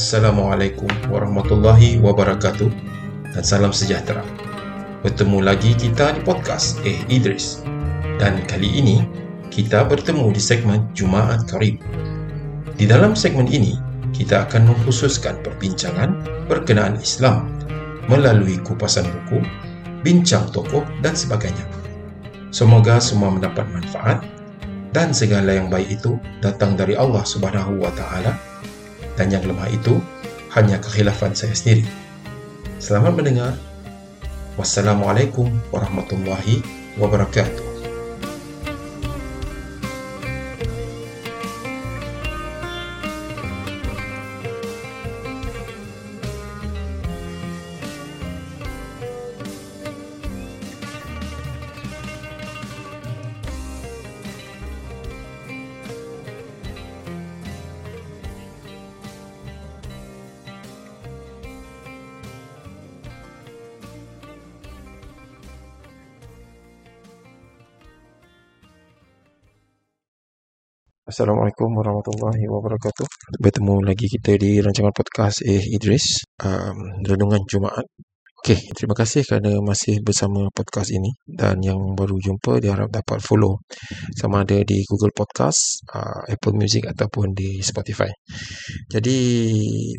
Assalamualaikum warahmatullahi wabarakatuh dan salam sejahtera. Bertemu lagi kita di podcast Eh Idris. Dan kali ini kita bertemu di segmen Jumaat Karib. Di dalam segmen ini kita akan mengkhususkan perbincangan berkenaan Islam melalui kupasan buku, bincang tokoh dan sebagainya. Semoga semua mendapat manfaat dan segala yang baik itu datang dari Allah Subhanahu wa taala dan yang lemah itu hanya kekhilafan saya sendiri. Selamat mendengar. Wassalamualaikum warahmatullahi wabarakatuh. Assalamualaikum warahmatullahi wabarakatuh. Bertemu lagi kita di rancangan podcast Eh Idris, um, Renungan Jumaat. Okey, terima kasih kerana masih bersama podcast ini dan yang baru jumpa diharap dapat follow sama ada di Google Podcast, uh, Apple Music ataupun di Spotify. Jadi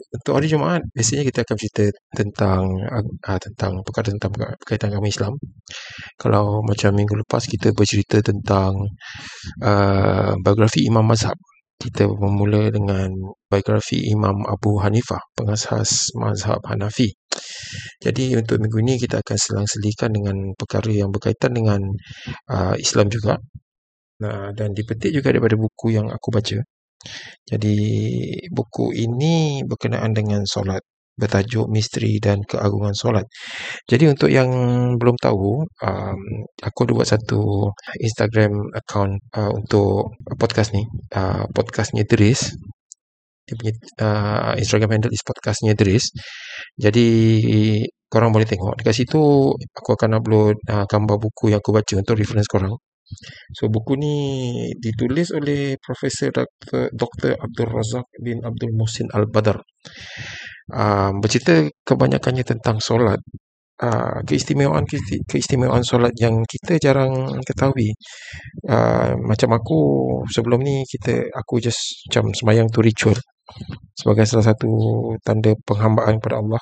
untuk hari Jumaat biasanya kita akan cerita tentang uh, tentang perkara tentang berkaitan agama Islam. Kalau macam minggu lepas kita bercerita tentang uh, biografi Imam Mazhab kita bermula dengan biografi Imam Abu Hanifah, pengasas mazhab Hanafi. Jadi untuk minggu ini kita akan selang-selikan dengan perkara yang berkaitan dengan uh, Islam juga. Nah, dan dipetik juga daripada buku yang aku baca. Jadi buku ini berkenaan dengan solat bertajuk Misteri dan Keagungan Solat. Jadi untuk yang belum tahu, um, aku ada buat satu Instagram account uh, untuk podcast ni. Uh, podcastnya Dris. Dia punya uh, Instagram handle is podcastnya Dris. Jadi korang boleh tengok. Dekat situ aku akan upload uh, gambar buku yang aku baca untuk reference korang. So buku ni ditulis oleh Profesor Dr. Dr. Abdul Razak bin Abdul Muhsin Al-Badar uh, bercerita kebanyakannya tentang solat. Uh, keistimewaan keistimewaan solat yang kita jarang ketahui. Uh, macam aku sebelum ni kita aku just macam semayang tu ritual sebagai salah satu tanda penghambaan kepada Allah.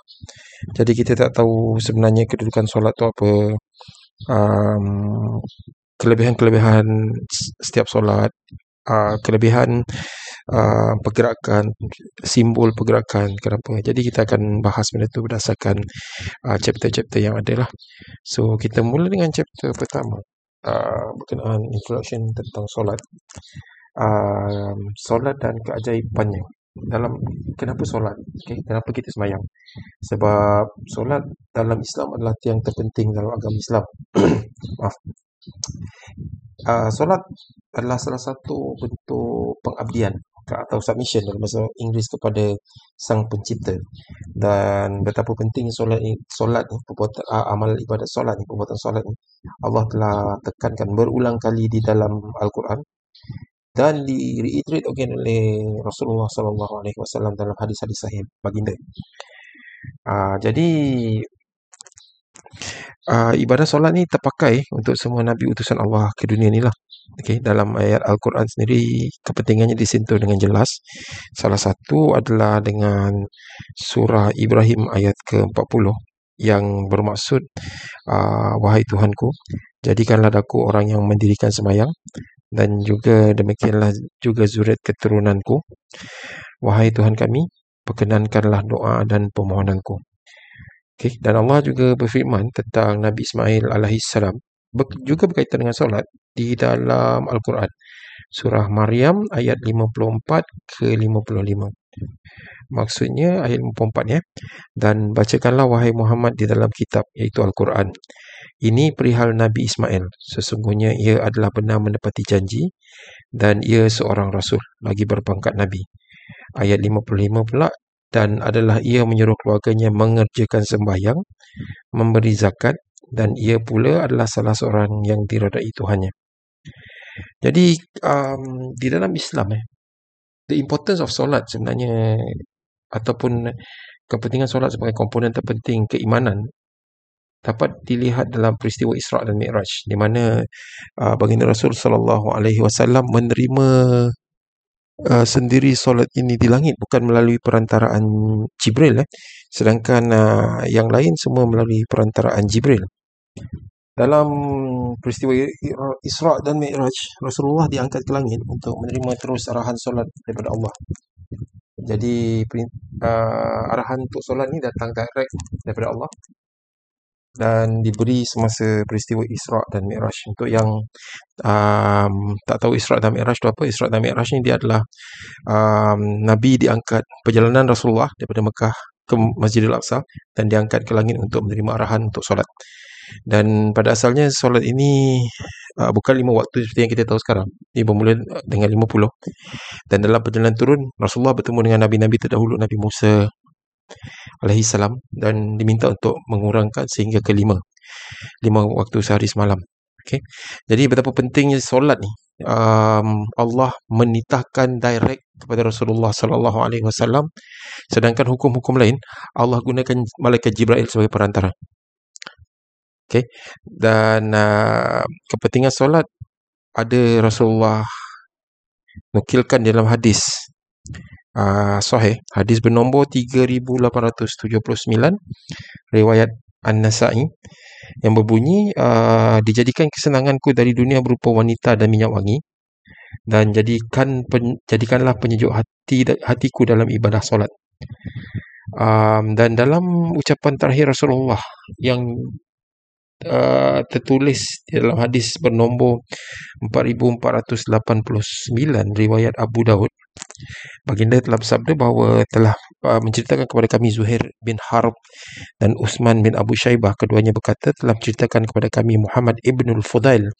Jadi kita tak tahu sebenarnya kedudukan solat tu apa. Um, kelebihan-kelebihan setiap solat. Uh, kelebihan uh, pergerakan simbol pergerakan kenapa jadi kita akan bahas benda tu berdasarkan uh, chapter-chapter yang ada lah. So kita mula dengan chapter pertama uh, berkenaan introduction tentang solat. Uh, solat dan keajaibannya. Dalam kenapa solat? Okay? kenapa kita semayang? Sebab solat dalam Islam adalah yang terpenting dalam agama Islam. Maaf. Uh, solat adalah salah satu bentuk pengabdian atau submission dalam bahasa Inggeris kepada sang pencipta dan betapa penting solat solat ni perbuatan amal ibadat solat ni perbuatan solat ni Allah telah tekankan berulang kali di dalam al-Quran dan di reiterate again oleh Rasulullah sallallahu alaihi wasallam dalam hadis-hadis sahih baginda. Uh, jadi uh, ibadah solat ni terpakai untuk semua nabi utusan Allah ke dunia ni lah. Okay, dalam ayat Al-Quran sendiri kepentingannya disentuh dengan jelas. Salah satu adalah dengan surah Ibrahim ayat ke-40 yang bermaksud uh, wahai Tuhanku jadikanlah aku orang yang mendirikan semayang dan juga demikianlah juga zurat keturunanku wahai Tuhan kami perkenankanlah doa dan permohonanku Okay. Dan Allah juga berfirman tentang Nabi Ismail alaihissalam juga berkaitan dengan solat di dalam Al-Quran. Surah Maryam ayat 54 ke 55. Maksudnya ayat 54 ya. Dan bacakanlah wahai Muhammad di dalam kitab iaitu Al-Quran. Ini perihal Nabi Ismail. Sesungguhnya ia adalah benar menepati janji dan ia seorang rasul lagi berpangkat Nabi. Ayat 55 pula dan adalah ia menyuruh keluarganya mengerjakan sembahyang, memberi zakat dan ia pula adalah salah seorang yang diredai Tuhannya. Jadi um, di dalam Islam eh, the importance of solat sebenarnya ataupun kepentingan solat sebagai komponen terpenting keimanan dapat dilihat dalam peristiwa Isra dan Mi'raj di mana uh, baginda Rasul sallallahu alaihi wasallam menerima uh, sendiri solat ini di langit bukan melalui perantaraan Jibril eh sedangkan uh, yang lain semua melalui perantaraan Jibril dalam peristiwa Isra dan Mi'raj Rasulullah diangkat ke langit untuk menerima terus arahan solat daripada Allah jadi uh, arahan untuk solat ni datang direct daripada Allah dan diberi semasa peristiwa Isra dan Mi'raj. Untuk yang um, tak tahu Isra dan Mi'raj itu apa, Isra dan Mi'raj ni dia adalah um, Nabi diangkat perjalanan Rasulullah daripada Mekah ke Masjidil Aqsa dan diangkat ke langit untuk menerima arahan untuk solat. Dan pada asalnya solat ini uh, bukan lima waktu seperti yang kita tahu sekarang. Ia bermula dengan lima puluh. Dan dalam perjalanan turun, Rasulullah bertemu dengan Nabi-Nabi terdahulu, Nabi Musa alaihi salam dan diminta untuk mengurangkan sehingga ke lima. Lima waktu sehari semalam. Okay. Jadi betapa pentingnya solat ni. Um, Allah menitahkan direct kepada Rasulullah sallallahu alaihi wasallam sedangkan hukum-hukum lain Allah gunakan malaikat Jibril sebagai perantara. Okay. Dan uh, kepentingan solat ada Rasulullah nukilkan dalam hadis uh, sahih. Hadis bernombor 3879 riwayat An-Nasa'i yang berbunyi uh, dijadikan kesenanganku dari dunia berupa wanita dan minyak wangi dan jadikan pen, jadikanlah penyejuk hati hatiku dalam ibadah solat. Um, dan dalam ucapan terakhir Rasulullah yang uh, tertulis dalam hadis bernombor 4489 riwayat Abu Daud. Baginda telah bersabda bahawa telah uh, menceritakan kepada kami Zuhair bin Harb dan Usman bin Abu Shaybah. Keduanya berkata telah menceritakan kepada kami Muhammad ibnul Fudail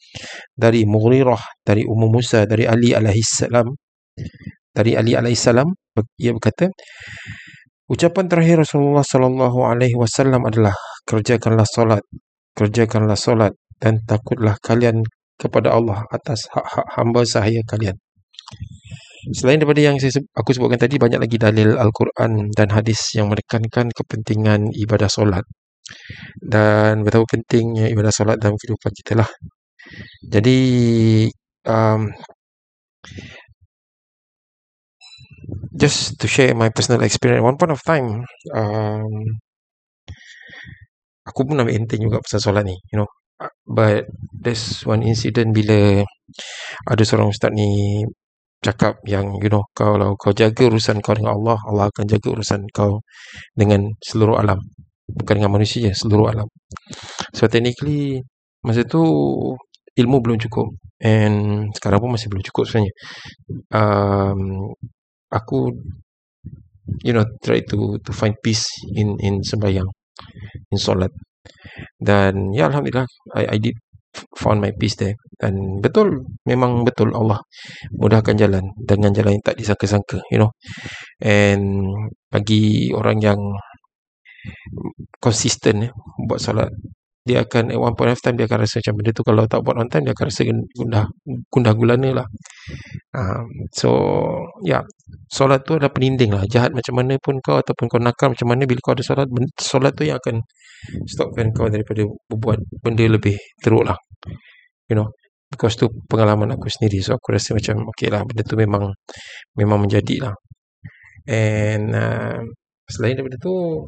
dari Mughirah dari Ummu Musa dari Ali alaihi salam dari Ali alaihi salam. Ia berkata ucapan terakhir Rasulullah sallallahu alaihi wasallam adalah kerjakanlah solat kerjakanlah solat dan takutlah kalian kepada Allah atas hak-hak hamba sahaya kalian. Selain daripada yang saya, aku sebutkan tadi, banyak lagi dalil Al-Quran dan hadis yang menekankan kepentingan ibadah solat. Dan betapa pentingnya ibadah solat dalam kehidupan kita lah. Jadi, um, just to share my personal experience, one point of time, um, aku pun ambil enteng juga pasal solat ni you know. But there's one incident bila ada seorang ustaz ni cakap yang you know kalau kau jaga urusan kau dengan Allah Allah akan jaga urusan kau dengan seluruh alam. Bukan dengan manusia seluruh alam. So technically masa tu ilmu belum cukup. And sekarang pun masih belum cukup sebenarnya. Um, aku you know try to to find peace in in sembahyang in solat. Dan ya alhamdulillah I, I did found my peace there. Dan betul memang betul Allah mudahkan jalan. Dengan jalan yang tak disangka-sangka you know. And bagi orang yang konsisten eh, buat solat dia akan at one point of time dia akan rasa macam benda tu kalau tak buat on time dia akan rasa gundah gundah gulana lah. Um, so ya. Yeah, solat tu adalah peninding lah. Jahat macam mana pun kau ataupun kau nakal macam mana bila kau ada solat solat tu yang akan stopkan kau daripada berbuat benda lebih teruk lah. You know because tu pengalaman aku sendiri. So aku rasa macam ok lah benda tu memang memang menjadi lah. And uh, selain daripada tu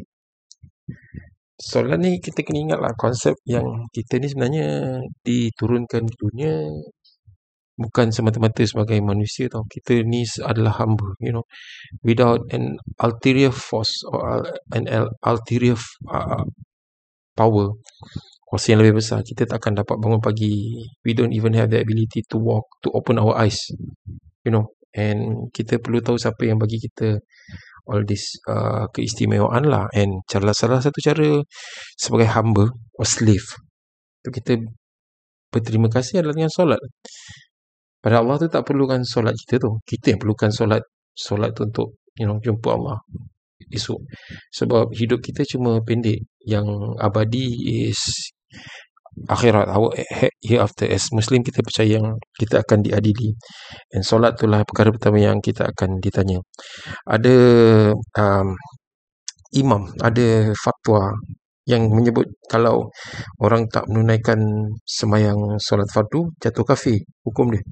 solat ni kita kena ingat lah konsep yang kita ni sebenarnya diturunkan di dunia bukan semata-mata sebagai manusia tau. Kita ni adalah hamba you know. Without an ulterior force or an ulterior uh, power kuasa yang lebih besar kita tak akan dapat bangun pagi. We don't even have the ability to walk to open our eyes you know. And kita perlu tahu siapa yang bagi kita all this uh, keistimewaan lah. And cara salah satu cara sebagai hamba or slave tu kita berterima kasih adalah dengan solat. Pada Allah tu tak perlukan solat kita tu. Kita yang perlukan solat solat tu untuk you know jumpa Allah esok. Sebab hidup kita cuma pendek. Yang abadi is akhirat hereafter as muslim kita percaya yang kita akan diadili. Dan solat itulah perkara pertama yang kita akan ditanya. Ada um, imam ada fatwa yang menyebut kalau orang tak menunaikan semayang solat fardu jatuh kafir. Hukum dia.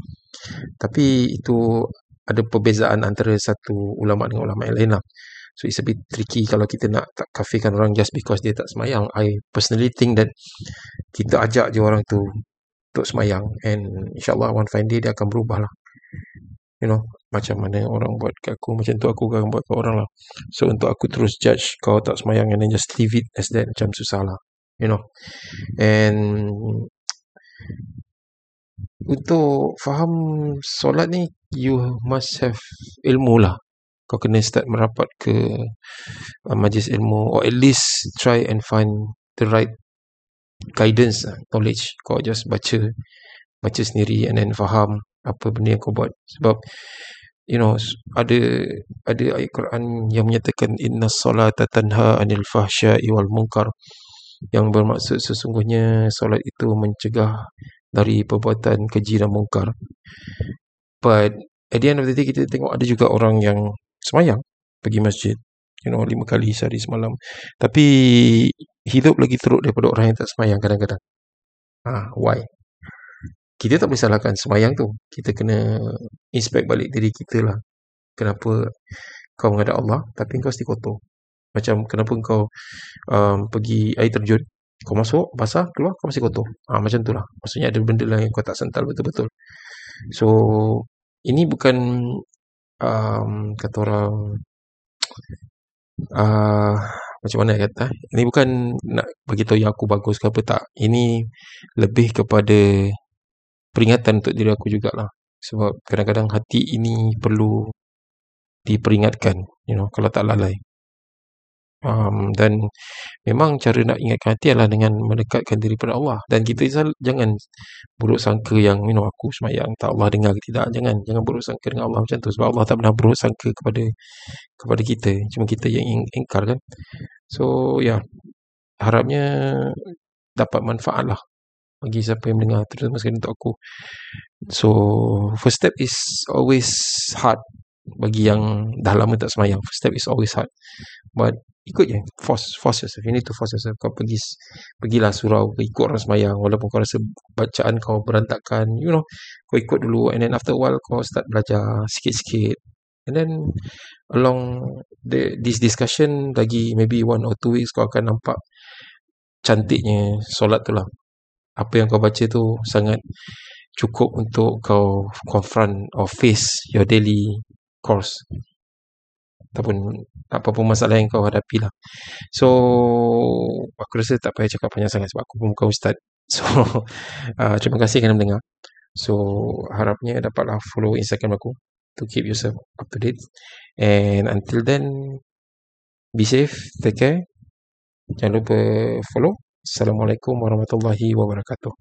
Tapi itu ada perbezaan antara satu ulama dengan ulama yang lain lah So it's a bit tricky kalau kita nak tak kafirkan orang just because dia tak semayang. I personally think that kita ajak je orang tu untuk semayang and insyaAllah one fine day dia akan berubah lah. You know, macam mana orang buat kat aku, macam tu aku akan buat kat orang lah. So untuk aku terus judge kau tak semayang and then just leave it as that macam susah lah. You know. And untuk faham solat ni, you must have ilmu lah kau kena start merapat ke uh, majlis ilmu or at least try and find the right guidance uh, knowledge. Kau just baca baca sendiri and then faham apa benda yang kau buat. Sebab you know ada ada ayat Quran yang menyatakan inna solata tanha anil fahsya'i wal munkar yang bermaksud sesungguhnya solat itu mencegah dari perbuatan keji dan mungkar but at the end of the day kita tengok ada juga orang yang semayang. Pergi masjid. You know lima kali sehari semalam. Tapi hidup lagi teruk daripada orang yang tak semayang kadang-kadang. Ah why? Kita tak boleh salahkan semayang tu. Kita kena inspect balik diri kita lah. Kenapa kau menghadap Allah tapi kau still kotor? Macam kenapa kau um, pergi air terjun? Kau masuk basah keluar kau masih kotor. Ah macam tu lah. Maksudnya ada benda lain yang kau tak sental betul-betul. So ini bukan um, kata orang uh, macam mana kata ini bukan nak bagi tahu yang aku bagus ke apa tak. Ini lebih kepada peringatan untuk diri aku jugalah. Sebab kadang-kadang hati ini perlu diperingatkan you know kalau tak lalai um, dan memang cara nak ingatkan hati adalah dengan mendekatkan diri pada Allah. Dan kita jangan buruk sangka yang you know aku semayang tak Allah dengar ke tidak. Jangan jangan buruk sangka dengan Allah macam tu. Sebab Allah tak pernah buruk sangka kepada kepada kita. Cuma kita yang ingkar kan. So ya. Yeah, harapnya dapat manfaat lah bagi siapa yang mendengar terutama sekali untuk aku. So first step is always hard bagi yang dah lama tak semayang first step is always hard. But ikut je force force yourself. You need to force yourself. Kau pergi pergilah surau ikut orang semayang. Walaupun kau rasa bacaan kau berantakan you know kau ikut dulu. And then after a while kau start belajar sikit-sikit. And then along the this discussion lagi maybe one or two weeks kau akan nampak cantiknya solat tu lah. Apa yang kau baca tu sangat cukup untuk kau confront or face your daily course ataupun apa-apa masalah yang kau hadapi lah. So, aku rasa tak payah cakap panjang sangat sebab aku pun bukan ustaz. So, uh, terima kasih kerana mendengar. So, harapnya dapatlah follow Instagram aku to keep yourself up to date. And until then, be safe, take care. Jangan lupa follow. Assalamualaikum warahmatullahi wabarakatuh.